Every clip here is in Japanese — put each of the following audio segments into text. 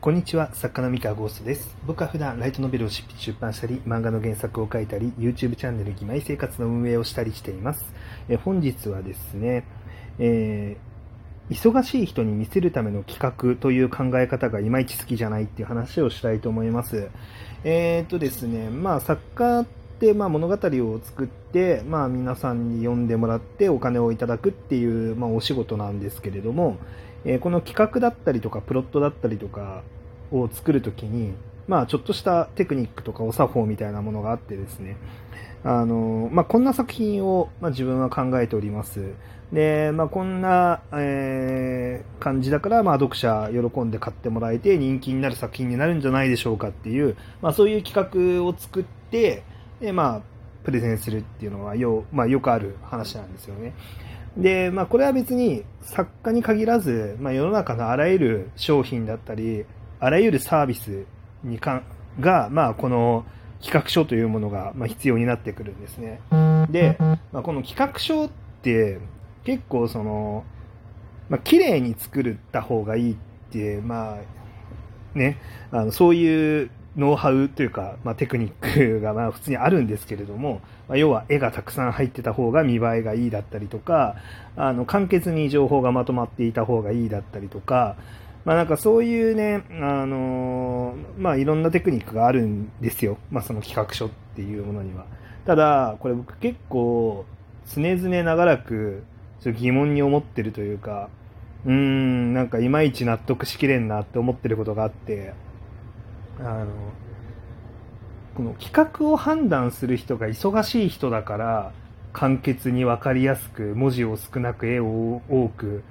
こんにちは、作家の三河ゴーストです。僕は普段ライトノベルを執筆出版したり、漫画の原作を書いたり、YouTube チャンネル義妹生活の運営をしたりしています。え本日はですね、えー、忙しい人に見せるための企画という考え方がいまいち好きじゃないっていう話をしたいと思います。えー、っとですね、まあ作家ってまあ物語を作って、まあ皆さんに読んでもらってお金をいただくっていう、まあ、お仕事なんですけれども、え、この企画だったりとかプロットだったりとかを作るときに、まあ、ちょっとしたテクニックとかお作法みたいなものがあってですね、あの、まあ、こんな作品を、まあ、自分は考えております。で、まあ、こんな、えー、感じだから、まあ、読者喜んで買ってもらえて人気になる作品になるんじゃないでしょうかっていう、まあ、そういう企画を作って、まあ、プレゼンするっていうのはよ,、まあ、よくある話なんですよね。で、まあ、これは別に作家に限らず、まあ、世の中のあらゆる商品だったり、あらゆるサービスにかが、まあ、この企画書というものが、まあ、必要になってくるんですね。で、まあ、この企画書って結構その、まあ、綺麗に作った方がいいって、まあ、ね、あのそういうノウハウというか、まあ、テクニックがまあ普通にあるんですけれども、まあ、要は絵がたくさん入ってた方が見栄えがいいだったりとか、あの簡潔に情報がまとまっていた方がいいだったりとか、まあなんかそういうね、あの、まあいろんなテクニックがあるんですよ。まあその企画書っていうものには。ただ、これ僕結構常々長らく疑問に思ってるというか、うーん、なんかいまいち納得しきれんなって思ってることがあって、あの、この企画を判断する人が忙しい人だから、簡潔に分かりやすく、文字を少なく絵を多く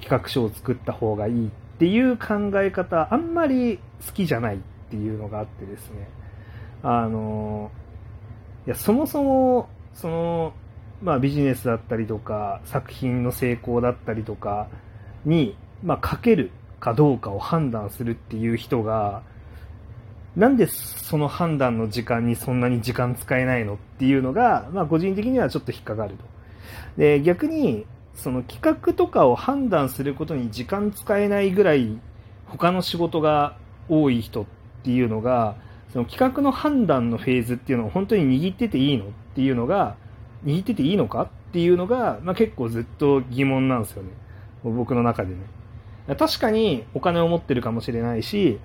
企画書を作った方がいいっていう考え方、あんまり好きじゃないっていうのがあってですね。あの、いや、そもそも、その、まあビジネスだったりとか、作品の成功だったりとかに、まあ書けるかどうかを判断するっていう人が、なんでその判断の時間にそんなに時間使えないのっていうのが、まあ個人的にはちょっと引っかかると。で、逆に、その企画とかを判断することに時間使えないぐらい他の仕事が多い人っていうのが、その企画の判断のフェーズっていうのを本当に握ってていいのっていうのが、握ってていいのかっていうのが、まあ、結構ずっと疑問なんですよね。僕の中でね。確かにお金を持ってるかもしれないし、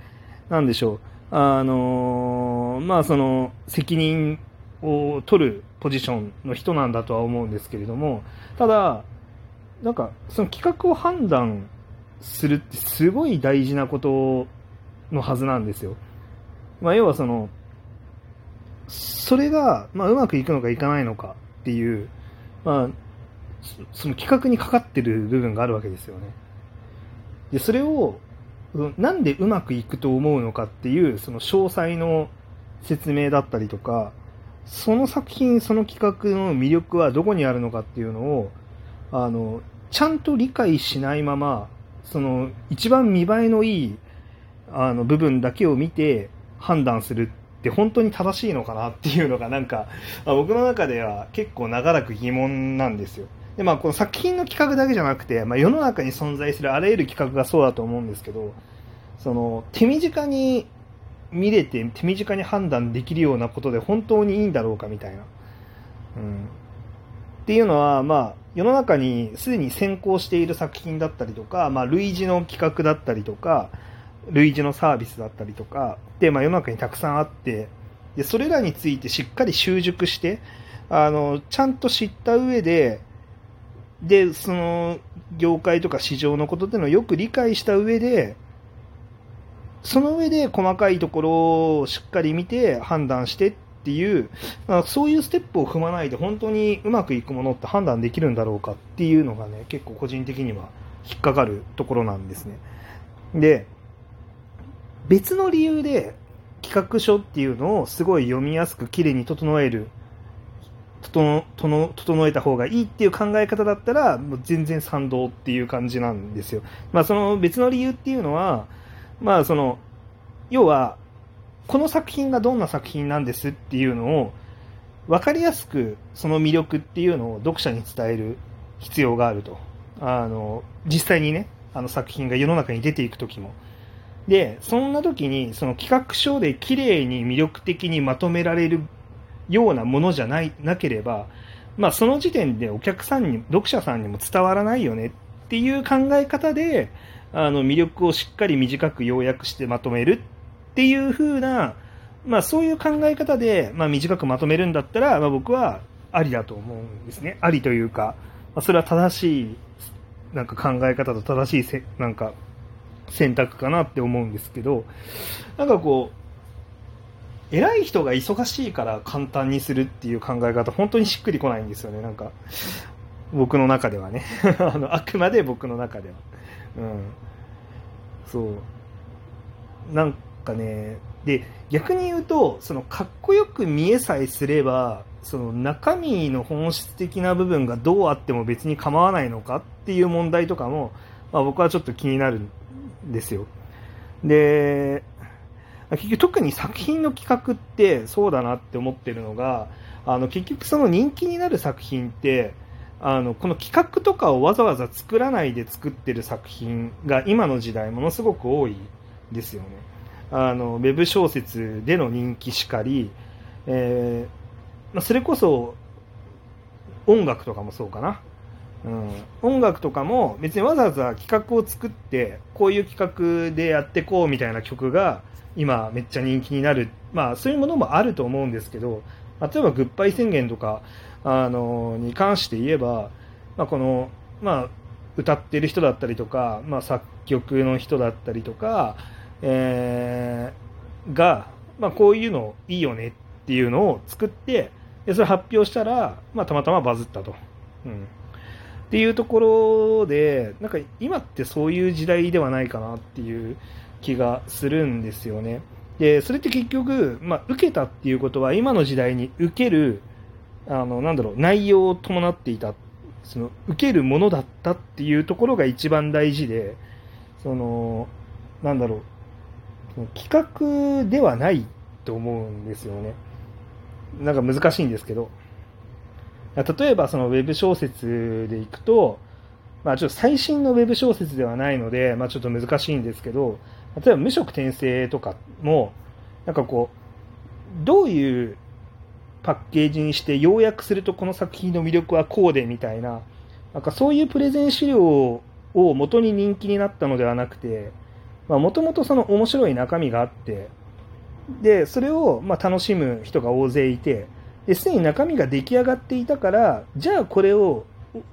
なんでしょう。あのー、まあその責任を取るポジションの人なんだとは思うんですけれども、ただ、なんか、その企画を判断するってすごい大事なことのはずなんですよ。まあ、要はその、それが、まあ、うまくいくのかいかないのかっていう、まあ、その企画にかかってる部分があるわけですよね。で、それを、なんでうまくいくと思うのかっていう、その詳細の説明だったりとか、その作品、その企画の魅力はどこにあるのかっていうのを、あの、ちゃんと理解しないまま、その、一番見栄えのいい、あの、部分だけを見て判断するって本当に正しいのかなっていうのがなんか、僕の中では結構長らく疑問なんですよ。で、まあ、この作品の企画だけじゃなくて、まあ、世の中に存在するあらゆる企画がそうだと思うんですけど、その、手短に見れて、手短に判断できるようなことで本当にいいんだろうかみたいな。うん。っていうのは、まあ、世の中にすでに先行している作品だったりとか、まあ、類似の企画だったりとか、類似のサービスだったりとか、で、まあ、世の中にたくさんあって、で、それらについてしっかり習熟して、あの、ちゃんと知った上で、で、その、業界とか市場のことっていうのをよく理解した上で、その上で細かいところをしっかり見て判断してっていう、そういうステップを踏まないで本当にうまくいくものって判断できるんだろうかっていうのがね、結構個人的には引っかかるところなんですね。で、別の理由で企画書っていうのをすごい読みやすく綺麗に整える、整整えた方がいいっていう考え方だったら、もう全然賛同っていう感じなんですよ。まあその別の理由っていうのは、まあその、要は、この作品がどんな作品なんですっていうのを分かりやすくその魅力っていうのを読者に伝える必要があると。あの、実際にね、あの作品が世の中に出ていく時も。で、そんな時に、その企画書で綺麗に魅力的にまとめられるようなものじゃない、なければ、まあその時点でお客さんに、読者さんにも伝わらないよねっていう考え方で、あの魅力をしっかり短く要約してまとめるっていう風な、まあそういう考え方で、まあ短くまとめるんだったら、まあ僕はありだと思うんですね。ありというか、まあ、それは正しい、なんか考え方と正しいせ、なんか選択かなって思うんですけど、なんかこう、偉い人が忙しいから簡単にするっていう考え方、本当にしっくりこないんですよね、なんか。僕の中ではね。あの、あくまで僕の中では。うん。そう。なんかね、で、逆に言うと、その、かっこよく見えさえすれば、その中身の本質的な部分がどうあっても別に構わないのかっていう問題とかも、まあ、僕はちょっと気になるんですよ。で、結局特に作品の企画ってそうだなって思ってるのが、あの結局その人気になる作品って、あのこの企画とかをわざわざ作らないで作ってる作品が今の時代ものすごく多いですよね。あのウェブ小説での人気しかり、えー、まあ、それこそ音楽とかもそうかな。うん、音楽とかも別にわざわざ企画を作ってこういう企画でやってこうみたいな曲が今めっちゃ人気になる、まあ、そういうものもあると思うんですけど例えばグッバイ宣言とかあのに関して言えば、まあ、この、まあ、歌ってる人だったりとか、まあ、作曲の人だったりとか、えー、が、まあ、こういうのいいよねっていうのを作ってでそれ発表したら、まあ、たまたまバズったと。うん。っていうところで、なんか今ってそういう時代ではないかなっていう気がするんですよね。で、それって結局、まあ、受けたっていうことは今の時代に受ける、あの、なんだろう、内容を伴っていた、その、受けるものだったっていうところが一番大事で、その、なんだろう、企画ではないと思うんですよね。なんか難しいんですけど。例えばそのウェブ小説でいくと、まあ、ちょっと最新のウェブ小説ではないので、まあ、ちょっと難しいんですけど、例えば無色転生とかも、なんかこう、どういうパッケージにして要約するとこの作品の魅力はこうでみたいな、なんかそういうプレゼン資料を元に人気になったのではなくて、もともとその面白い中身があって、で、それをま楽しむ人が大勢いて、すでに中身が出来上がっていたから、じゃあこれを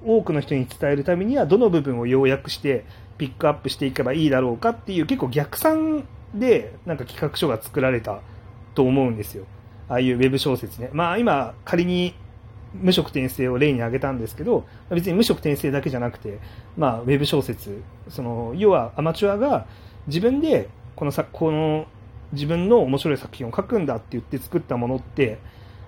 多くの人に伝えるためにはどの部分を要約してピックアップしていけばいいだろうかっていう結構逆算でなんか企画書が作られたと思うんですよ。ああいうウェブ小説ね。まあ今仮に無色転生を例に挙げたんですけど、別に無色転生だけじゃなくて、まあウェブ小説、その要はアマチュアが自分でこのさこの自分の面白い作品を書くんだって言って作ったものって、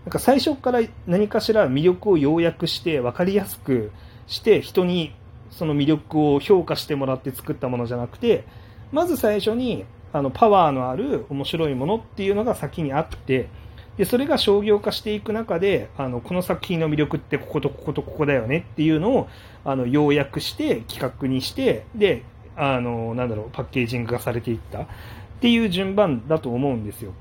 なんか最初から何かしら魅力を要約して分かりやすくして人にその魅力を評価してもらって作ったものじゃなくてまず最初にあのパワーのある面白いものっていうのが先にあってでそれが商業化していく中であのこの作品の魅力ってこことこことここだよねっていうのをあの要約して企画にしてであのなんだろうパッケージングがされていったっていう順番だと思うんですよ。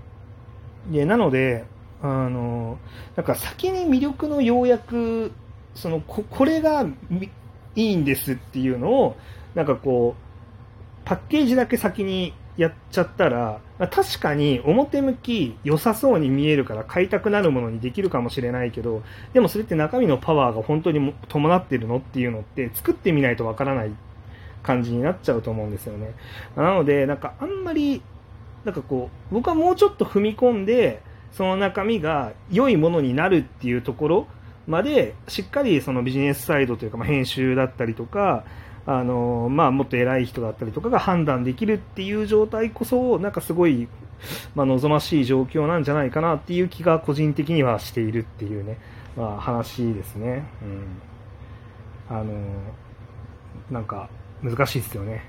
でなのであのなんか先に魅力の要約そのここれがいいんですっていうのをなんかこうパッケージだけ先にやっちゃったら確かに表向き良さそうに見えるから買いたくなるものにできるかもしれないけどでもそれって中身のパワーが本当に伴ってるのっていうのって作ってみないとわからない感じになっちゃうと思うんですよね。なのでなんかあんまりなんかこう僕はもうちょっと踏み込んでその中身が良いものになるっていうところまでしっかりそのビジネスサイドというか、ま編集だったりとかあの、まあ、もっと偉い人だったりとかが判断できるっていう状態こそなんかすごい、まあ、望ましい状況なんじゃないかなっていう気が個人的にはしているっていうね、まあ、話ですね。うん、あのなんか難しいですよね。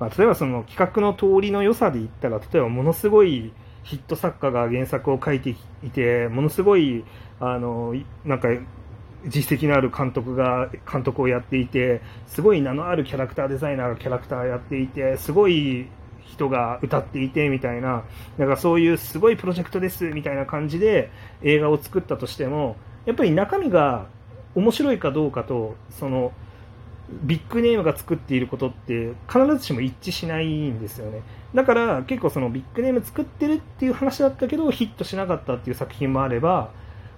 まあ、例えばその企画の通りの良さで言ったら例えばものすごいヒット作家が原作を書いていて、ものすごい、あの、なんか、実績のある監督が監督をやっていて、すごい名のあるキャラクターデザイナーがキャラクターやっていて、すごい人が歌っていてみたいな、なんかそういうすごいプロジェクトですみたいな感じで映画を作ったとしても、やっぱり中身が面白いかどうかと、その、ビッグネームが作っていることって必ずしも一致しないんですよね。だから結構そのビッグネーム作ってるっていう話だったけどヒットしなかったっていう作品もあれば、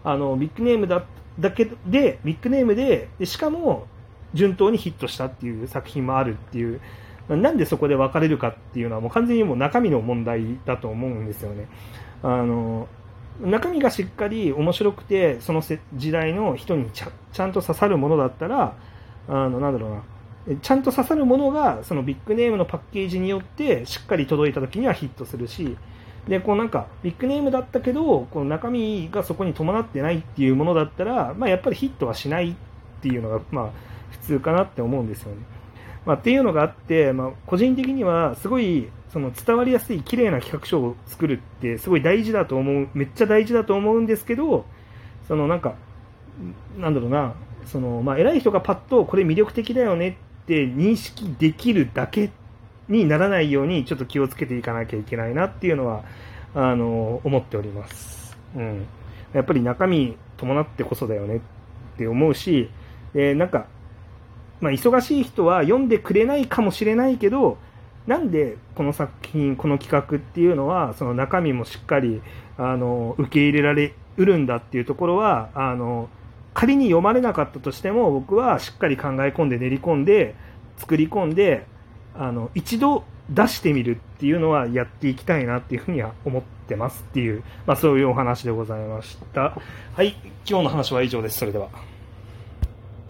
あのビッグネームだだけで、ビッグネームでで、しかも順当にヒットしたっていう作品もあるっていう、なんでそこで分かれるかっていうのはもう完全にもう中身の問題だと思うんですよね。あの中身がしっかり面白くてその時代の人にちゃんと刺さるものだったらあのなんだろうなちゃんと刺さるものがそのビッグネームのパッケージによってしっかり届いた時にはヒットするしでこうなんかビッグネームだったけどこの中身がそこに伴ってないっていうものだったら、まあ、やっぱりヒットはしないっていうのが、まあ、普通かなって思うんですよね。まあ、っていうのがあって、まあ、個人的にはすごいその伝わりやすい綺麗な企画書を作るってすごい大事だと思うめっちゃ大事だと思うんですけどそのなんかなんだろうなその、まあ、偉い人がパッとこれ魅力的だよねって認識できるだけにならないようにちょっと気をつけていかなきゃいけないなっていうのはあの思っております、うん、やっぱり中身伴ってこそだよねって思うしでなんかまあ、忙しい人は読んでくれないかもしれないけどなんでこの作品この企画っていうのはその中身もしっかりあの受け入れられうるんだっていうところはあの仮に読まれなかったとしても僕はしっかり考え込んで練り込んで作り込んであの一度出してみるっていうのはやっていきたいなっていうふうには思ってますっていう、まあ、そういうお話でございました。はい、今日の話は以上です。それでは。